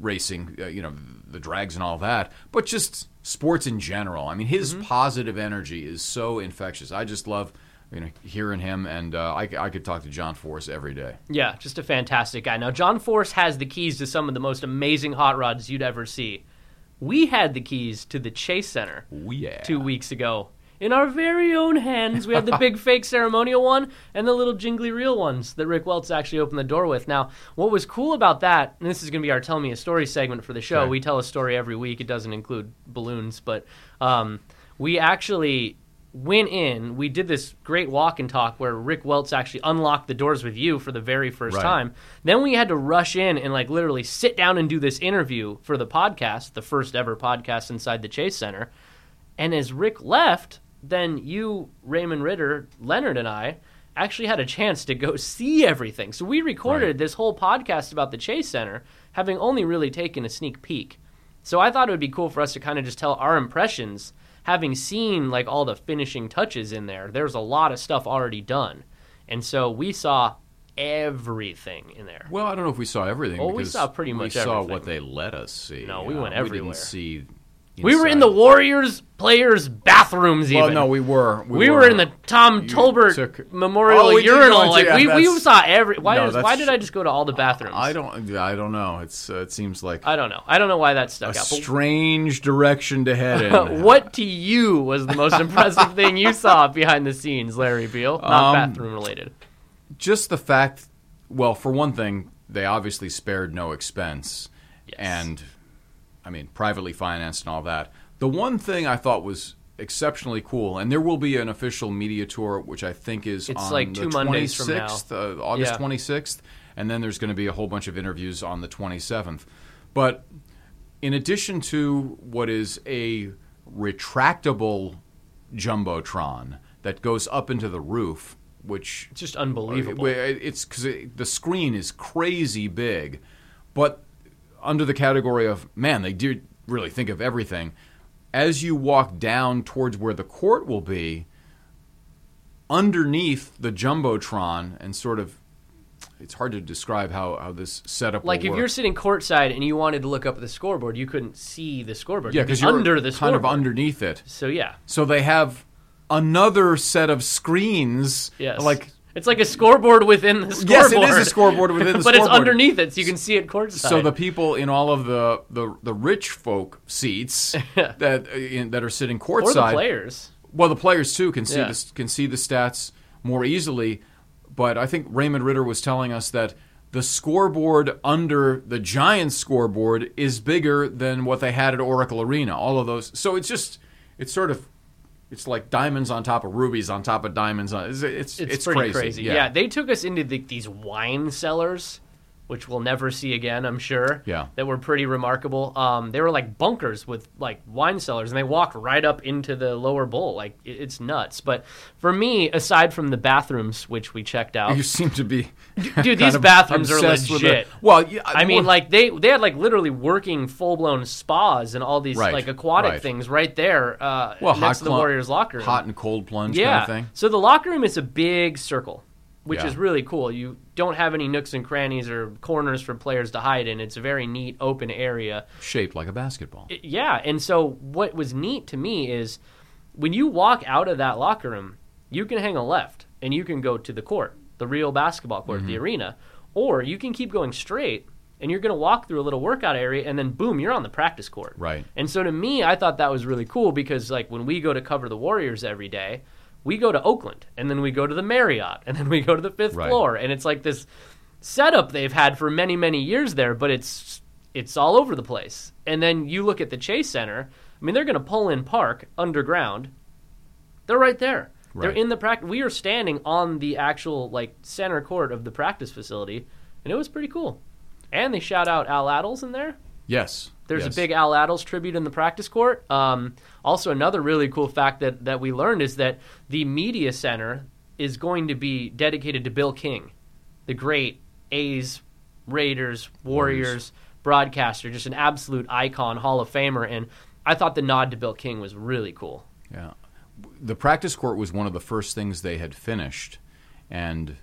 racing, uh, you know, the drags and all that, but just sports in general. I mean, his mm-hmm. positive energy is so infectious. I just love you know hearing him, and uh, I, I could talk to John Force every day. Yeah, just a fantastic guy. Now, John Force has the keys to some of the most amazing hot rods you'd ever see. We had the keys to the Chase Center oh, yeah. two weeks ago in our very own hands. We had the big fake ceremonial one and the little jingly real ones that Rick Welts actually opened the door with. Now, what was cool about that, and this is going to be our Tell Me a Story segment for the show. We tell a story every week. It doesn't include balloons, but um, we actually went in. We did this great walk and talk where Rick Welts actually unlocked the doors with you for the very first right. time. Then we had to rush in and like literally sit down and do this interview for the podcast, the first ever podcast inside the Chase Center. And as Rick left, then you, Raymond Ritter, Leonard, and I actually had a chance to go see everything. So we recorded right. this whole podcast about the Chase Center, having only really taken a sneak peek. So I thought it would be cool for us to kind of just tell our impressions, having seen like all the finishing touches in there. There's a lot of stuff already done, and so we saw everything in there. Well, I don't know if we saw everything. Well, we saw pretty much. We saw everything. what they let us see. No, we went everywhere. We didn't see. We were in the Warriors players' bathrooms. Even. Well, no, we were. We, we were. were. in the Tom Tolbert took... Memorial oh, urinal. Like yeah, we, we saw every. Why, no, is, why did I just go to all the bathrooms? I don't. I don't know. It's. Uh, it seems like. I don't know. I don't know why that stuck a out. strange direction to head in. what to you was the most impressive thing you saw behind the scenes, Larry Beil? Not um, bathroom related. Just the fact. Well, for one thing, they obviously spared no expense, yes. and I mean privately financed and all that. The one thing I thought was exceptionally cool, and there will be an official media tour, which I think is it's on like two the Mondays 26th, from now. Uh, August yeah. 26th, and then there's going to be a whole bunch of interviews on the 27th. But in addition to what is a retractable jumbotron that goes up into the roof, which It's just unbelievable. It's because the screen is crazy big, but under the category of man, they do really think of everything. As you walk down towards where the court will be, underneath the jumbotron, and sort of, it's hard to describe how, how this setup. Like if work. you're sitting courtside and you wanted to look up at the scoreboard, you couldn't see the scoreboard. yeah, be because you're under the kind scoreboard. of underneath it. So yeah, So they have another set of screens, yes. like it's like a scoreboard within the scoreboard. Yes, it is a scoreboard within the scoreboard. but it's underneath it, so you can see it courtside. So the people in all of the the, the rich folk seats that uh, in, that are sitting courtside, or the players. well, the players too can see Yeah. this can see the stats more easily. But I think Raymond Ritter was telling us that the scoreboard under the Giants scoreboard is bigger than what they had at Oracle Arena. All of those, so it's just it's sort of it's like diamonds on top of rubies on top of diamonds. On, it's it's, It's, it's pretty crazy. Yeah. they took us into the, these wine cellars, which we'll never see again, I'm sure. Yeah. That were pretty remarkable. Um, they were like bunkers with like wine cellars, and they walked right up into the lower bowl. Like it, it's nuts. But for me, aside from the bathrooms, which we checked out, You seem to be, Dude, these bathrooms are legit. it. Well, yeah, I mean, like they they had like literally working full blown spas and all these Right, like aquatic right. things right there uh, well, next hot to the clu- Warriors locker room. hot and cold plunge yeah. kind of thing. So the locker room is a big circle, which Yeah. is really cool. You don't have any nooks and crannies or corners for players to hide in. It's a very neat open area. Shaped like a basketball. I- Yeah, and so what was neat to me is when you walk out of that locker room, you can hang a left and you can go to the court, the real basketball court, Mm-hmm. the arena, or you can keep going straight and you're going to walk through a little workout area and then boom, you're on the practice court. Right. And so to me, I thought that was really cool because like when we go to cover the Warriors every day, we go to Oakland and then we go to the Marriott and then we go to the fifth Right. floor and it's like this setup they've had for many many years there, but it's it's all over the place. And then you look at the Chase Center. I mean, they're going to pull in Park underground. They're right there. They're in the practice. We are standing on the actual like center court of the practice facility, and it was pretty cool. And they shout out Al Attles in there. Yes. There's yes. a big Al Attles tribute in the practice court. Um, also, another really cool fact that, that we learned is that the media center is going to be dedicated to Bill King, the great A's, Raiders, Warriors, Warriors. broadcaster, just an absolute icon, Hall of Famer. And I thought the nod to Bill King was really cool. Yeah. The practice court was one of the first things they had finished, and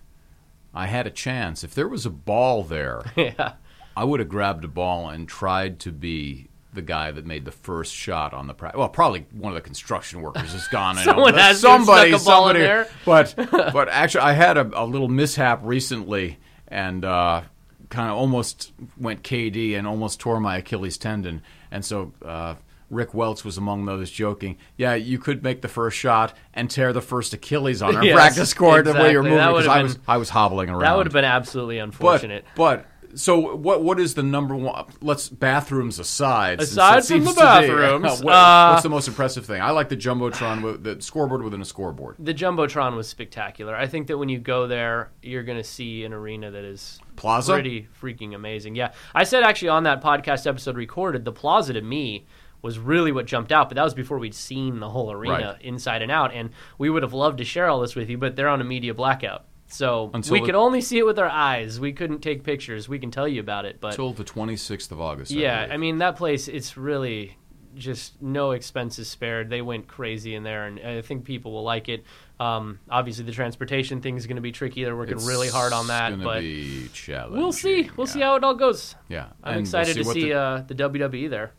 I had a chance. If there was a ball there, yeah. I would have grabbed a ball and tried to be the guy that made the first shot on the practice. Well, probably one of the construction workers is gone. Someone has somebody, stuck a ball in somebody. there. But but actually, I had a, a little mishap recently, and uh, kind of almost went KD and almost tore my Achilles tendon. And so uh, Rick Welts was among those joking, "Yeah, you could make the first shot and tear the first Achilles on our Yes, practice court the way you're moving." Because I was I was hobbling around. That would have been absolutely unfortunate. But, but so what? What is the number one? Let's bathrooms aside. Aside from the to be- bathrooms, what- uh, what's the most impressive thing? I like the jumbotron with the scoreboard within a scoreboard. the Jumbotron was spectacular. I think that when you go there, you're going to see an arena that is Plaza? pretty freaking amazing. Yeah, I said actually on that podcast episode recorded, the Plaza to me was really what jumped out, but that was before we'd seen the whole arena Right. inside and out. And we would have loved to share all this with you, but they're on a media blackout. So Until we the- could only see it with our eyes. We couldn't take pictures. We can tell you about it, but Until the 26th of August. Yeah, believe. I mean that place. It's really just no expenses spared. They went crazy in there, and I think people will like it. Um, obviously, the transportation thing is going to be tricky. They're working It's really hard on that, but be challenging. we'll see. We'll yeah. see how it all goes. Yeah, I'm And we'll excited to see the- uh, the WWE there,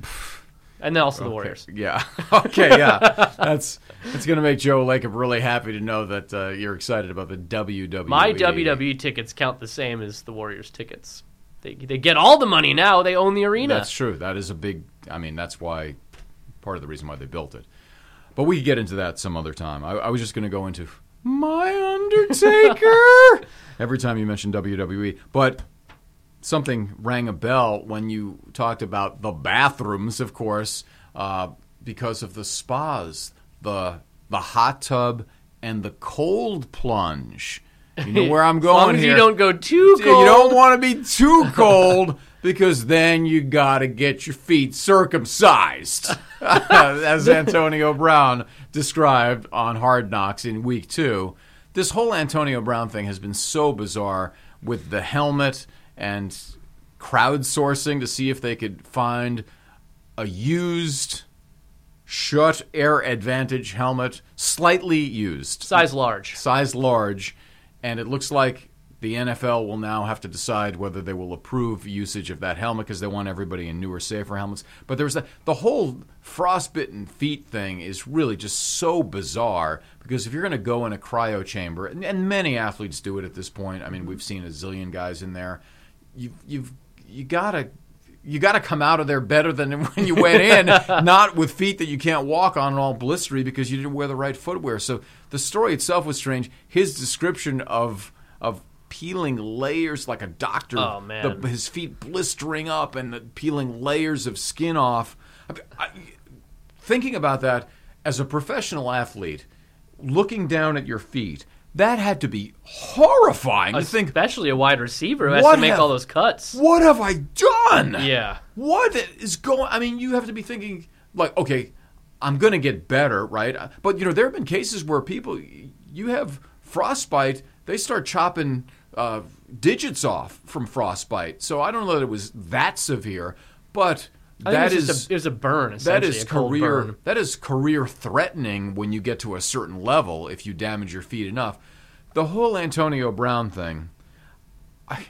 and then also the Warriors. Yeah. Okay. Yeah. that's that's gonna make Joe Lacob really happy to know that uh, you're excited about the WWE. My WWE tickets count the same as the Warriors tickets. They they get all the money now. They own the arena. That's true. That is a big. I mean, that's why part of the reason why they built it. But we could get into that some other time. I, I was just going to go into my Undertaker every time you mention WWE. But something rang a bell when you talked about the bathrooms, of course, uh, because of the spas, the the hot tub, and the cold plunge. You know where I'm as long going as here. you don't go too cold. You don't want to be too cold. because then you got to get your feet circumcised, as Antonio Brown described on Hard Knocks in week two. This whole Antonio Brown thing has been so bizarre with the helmet and crowdsourcing to see if they could find a used Schutt Air Advantage helmet, slightly used, Size large. size large, and it looks like the NFL will now have to decide whether they will approve usage of that helmet because they want everybody in newer, safer helmets. But there's a, the whole frostbitten feet thing is really just so bizarre because if you're going to go in a cryo chamber, and, and many athletes do it at this point. I mean, we've seen a zillion guys in there. You, you've you gotta you got to come out of there better than when you went in, not with feet that you can't walk on and all blistery because you didn't wear the right footwear. So the story itself was strange. His description of of peeling layers like a doctor, Oh, man. the, his feet blistering up and the peeling layers of skin off. I, I, thinking about that as a professional athlete, looking down at your feet, that had to be horrifying. to think, Especially a wide receiver who has What to make have- all those cuts. what have I done? Yeah. What is going? I mean, you have to be thinking like, okay, I'm going to get better, right? But you know, there have been cases where people, you have frostbite, they start chopping uh, digits off from frostbite. So I don't know that it was that severe, but that it was is a, it was a burn. that essentially, is a cold career burn. that is career threatening when you get to a certain level if you damage your feet enough. The whole Antonio Brown thing. I,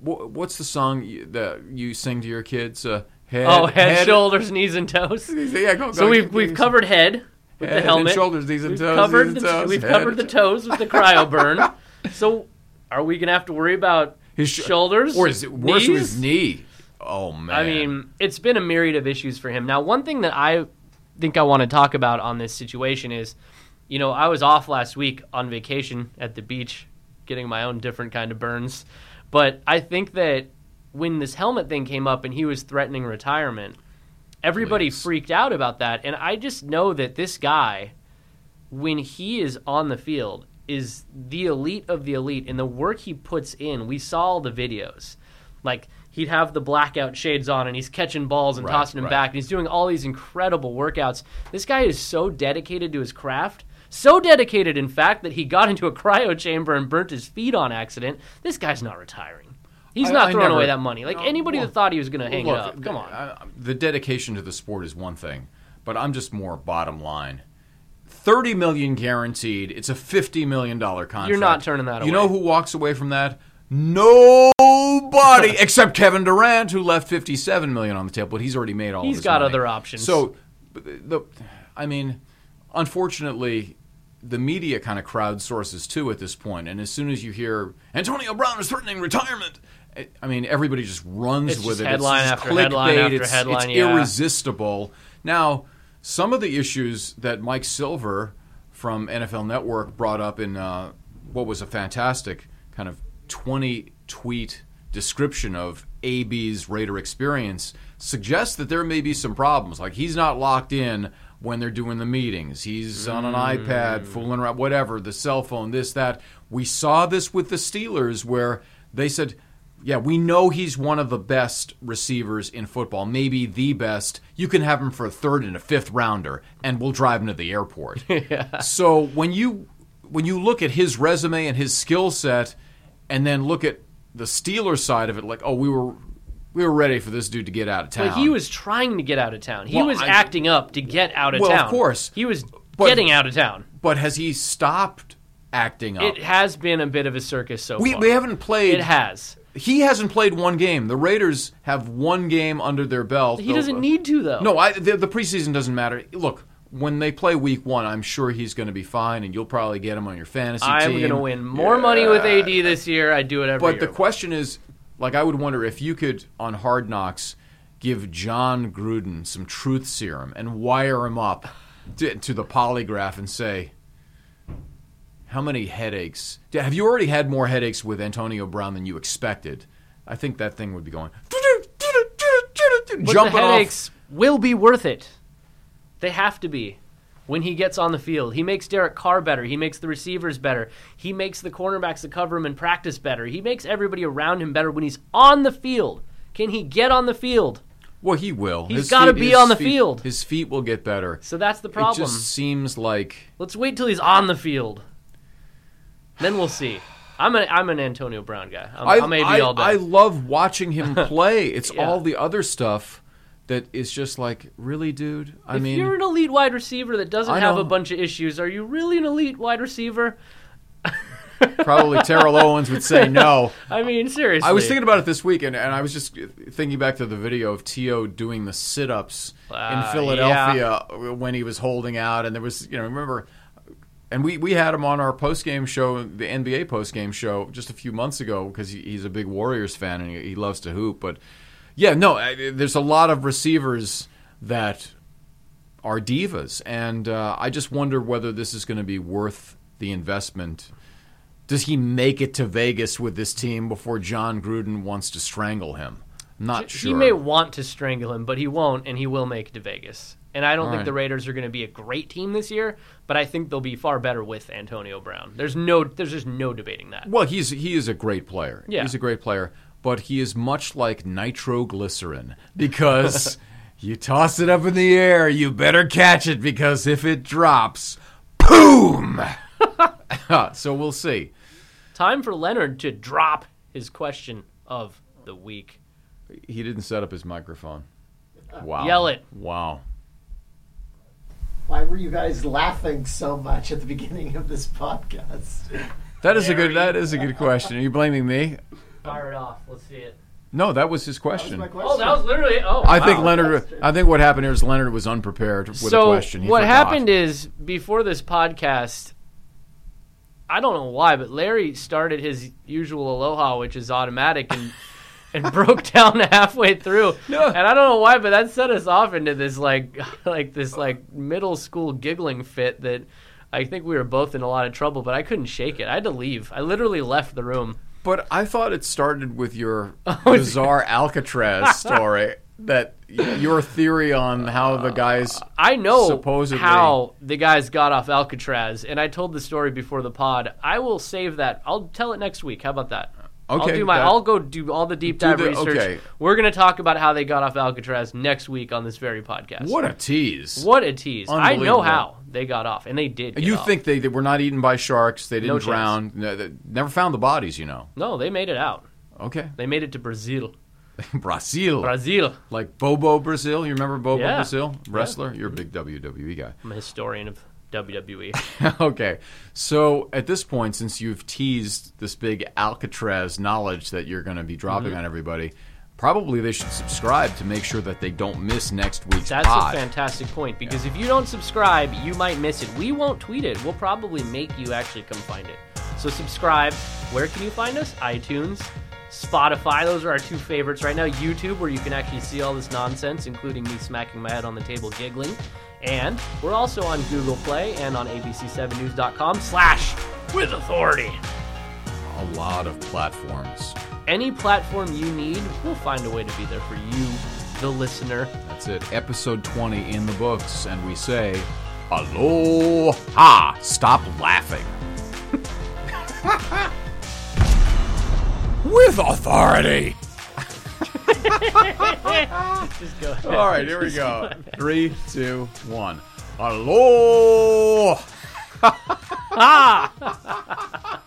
what's the song you, that you sing to your kids? Uh, head, Oh, head, shoulders, knees, and toes. Yeah, go, So go, we've we've covered head with Head the and helmet. shoulders, knees and we've toes, Covered the, toes, we've covered the toes with the cryo burn. So are we gonna have to worry about His sh- shoulders or is it worse with his knee? Oh man! I mean, it's been a myriad of issues for him. Now, one thing that I think I want to talk about on this situation is, you know, I was off last week on vacation at the beach, getting my own different kind of burns. But I think that when this helmet thing came up and he was threatening retirement, everybody Please. freaked out about that. And I just know that this guy, when he is on the field, is the elite of the elite. And the work he puts in, we saw all the videos. Like, he'd have the blackout shades on and he's catching balls and Right, tossing them right. back. And he's doing all these incredible workouts. This guy is so dedicated to his craft. So dedicated, in fact, that he got into a cryo chamber and burnt his feet on accident. This guy's not retiring. He's I- not throwing never- away that money. Like No, anybody well, that thought he was going to hang Look, it up, come on. uh, the dedication to the sport is one thing, but I'm just more bottom line. Thirty million guaranteed. It's a fifty million dollar contract. You're not turning that away. You know who walks away from that? Nobody except Kevin Durant, who left fifty-seven million on the table, but he's already made all. of He's his got money. other options. So, the, I mean, unfortunately, the media kind of crowdsources too at this point. and as soon as you hear Antonio Brown is threatening retirement. I- I mean, everybody just runs It's with just it. headline it's after headline after it's, headline, It's yeah. irresistible. Now, some of the issues that Mike Silver from NFL Network brought up in uh, what was a fantastic kind of 20 tweet description of AB's Raider experience suggests that there may be some problems. Like he's not locked in when they're doing the meetings. He's on an Mm. iPad, fooling around, whatever, the cell phone, this, that. We saw this with the Steelers where they said, yeah, we know he's one of the best receivers in football, maybe the best. You can have him for a third and a fifth rounder, and we'll drive him to the airport. So when you when you look at his resume and his skill set, and then look at the Steelers side of it, like, oh, we were we were ready for this dude to get out of town. But he was trying to get out of town. He Well, was I- acting up to get out of town. Well, of course. He was But- getting out of town. but has he stopped acting up? It has been a bit of a circus so we far. we haven't played. It has. He hasn't played one game. The Raiders have one game under their belt. He doesn't uh, need to though. No, I, the, the preseason doesn't matter. Look, when they play week one, I'm sure he's going to be fine, and you'll probably get him on your fantasy I'm team. going to win more money with AD this year. I do it every But year. the question is, like, I would wonder if you could on Hard Knocks give Jon Gruden some truth serum and wire him up to, to the polygraph and say, how many headaches? Have you already had more headaches with Antonio Brown than you expected? I think that thing would be going. But jumping the off. headaches will be worth it. They have to be. When he gets on the field, he makes Derek Carr better. He makes the receivers better. He makes the cornerbacks that cover him in practice better. He makes everybody around him better when he's on the field. Can he get on the field? Well, he will. He's gotta be on the feet- field. His feet will get better. So that's the It problem. just seems like Let's wait till he's on the field. Then we'll see. I'm an I'm an Antonio Brown guy. I'm, I, AB I. I love watching him play. It's Yeah. all the other stuff that is just like, really, dude. I if mean, you're an elite wide receiver that doesn't I have know. a bunch of issues, are you really an elite wide receiver? probably Terrell Owens would say no. I mean, seriously. I was thinking about it this week, and, and I was just thinking back to the video of T.O. doing the sit ups Ah, in Philadelphia when he was holding out. And there was, you know, remember, and we, we had him on our post game show, the NBA post game show, just a few months ago because he, he's a big Warriors fan and he, he loves to hoop. But yeah, no, I- there's a lot of receivers that are divas. And uh, I just wonder whether this is going to be worth the investment. Does he make it to Vegas with this team before Jon Gruden wants to strangle him? I'm not sure. He may want to strangle him, but he won't, and he will make it to Vegas. And I don't All think right. the Raiders are going to be a great team this year, but I think they'll be far better with Antonio Brown. There's no, there's just no debating that. Well, he's he is a great player. Yeah. He's a great player, but he is much like nitroglycerin because you toss it up in the air, you better catch it because if it drops, boom. so we'll see. Time for Leonard to drop his question of the week. He didn't set up his microphone. Uh, wow. Yell it. Wow. Why were you guys laughing so much at the beginning of this podcast? That is a good that is a good question. Are you blaming me? Fire it off. Let's see it. No, that was his oh, That was question. my question. Oh, that was literally. Oh, I think. Leonard I think what happened here is Leonard was unprepared with so a question. He what forgot. happened is before this podcast i don't know why but larry started his usual aloha which is automatic and and broke down halfway through No. and i don't know why but that set us off into this like like this like middle school giggling fit that i think we were both in a lot of trouble but i couldn't shake it i had to leave i literally left the room But I thought it started with your Oh, bizarre Alcatraz story. That your theory on how the guys. Uh, I know Supposedly- how the guys got off Alcatraz, and I told the story before the pod. I will save that. I'll tell it next week. How about that? I'll do my. that- I'll go do all the deep dive the- research. okay. We're gonna talk about how they got off Alcatraz next week on this very podcast. What a tease! What a tease! I know how they got off, and they did. get You off. think they, they were not eaten by sharks? They didn't drown. No, they never found the bodies. You know. No, they made it out. Okay. They made it to Brazil. Brazil. Brazil. Like Bobo Brazil. You remember Bobo Yeah. Brazil? Wrestler. You're a big WWE guy. I'm a historian of. WWE. okay. So at this point, since you've teased this big Alcatraz knowledge that you're going to be dropping Mm-hmm. on everybody, probably they should subscribe to make sure that they don't miss next week's That's pod. a fantastic point because if you don't subscribe, you might miss it. We won't tweet it. We'll probably make you actually come find it. So subscribe. Where can you find us? iTunes, Spotify. Those are our two favorites right now. YouTube, where you can actually see all this nonsense, including me smacking my head on the table giggling. And we're also on Google Play and on abc7news.com slash with authority. a lot of platforms. Any platform you need, we'll find a way to be there for you, the listener. That's it. Episode 20 in the books, and we say, Aloha! Stop laughing. With authority. Just go ahead. All right, here we go. Three, two, one. Aloha! Ah!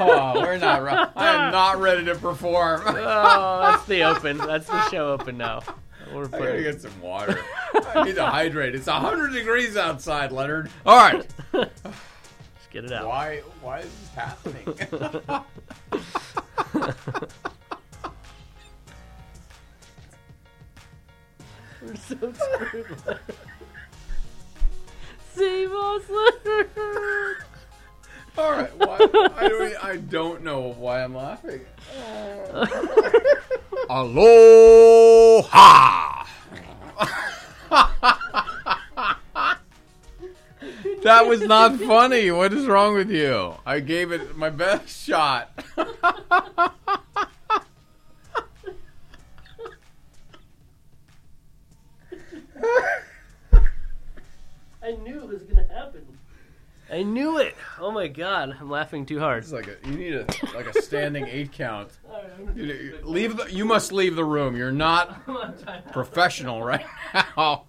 oh, we're not. Re- I am not ready to perform. Oh, that's the open. That's the show open now. We're I gotta get some water. I need to hydrate. It's hundred degrees outside, Leonard. All right. just get it out. Why? Why is this happening? We're so screwed. Save us, Leonard. All right. Why, I, don't, I don't know why I'm laughing. Aloha! that was not funny. What is wrong with you? I gave it my best shot. I knew it was gonna happen. I knew it. Oh my god, I'm laughing too hard. It's like a, you need a like a standing eight count. All right. You- Leave the, you must leave the room. You're not professional right now.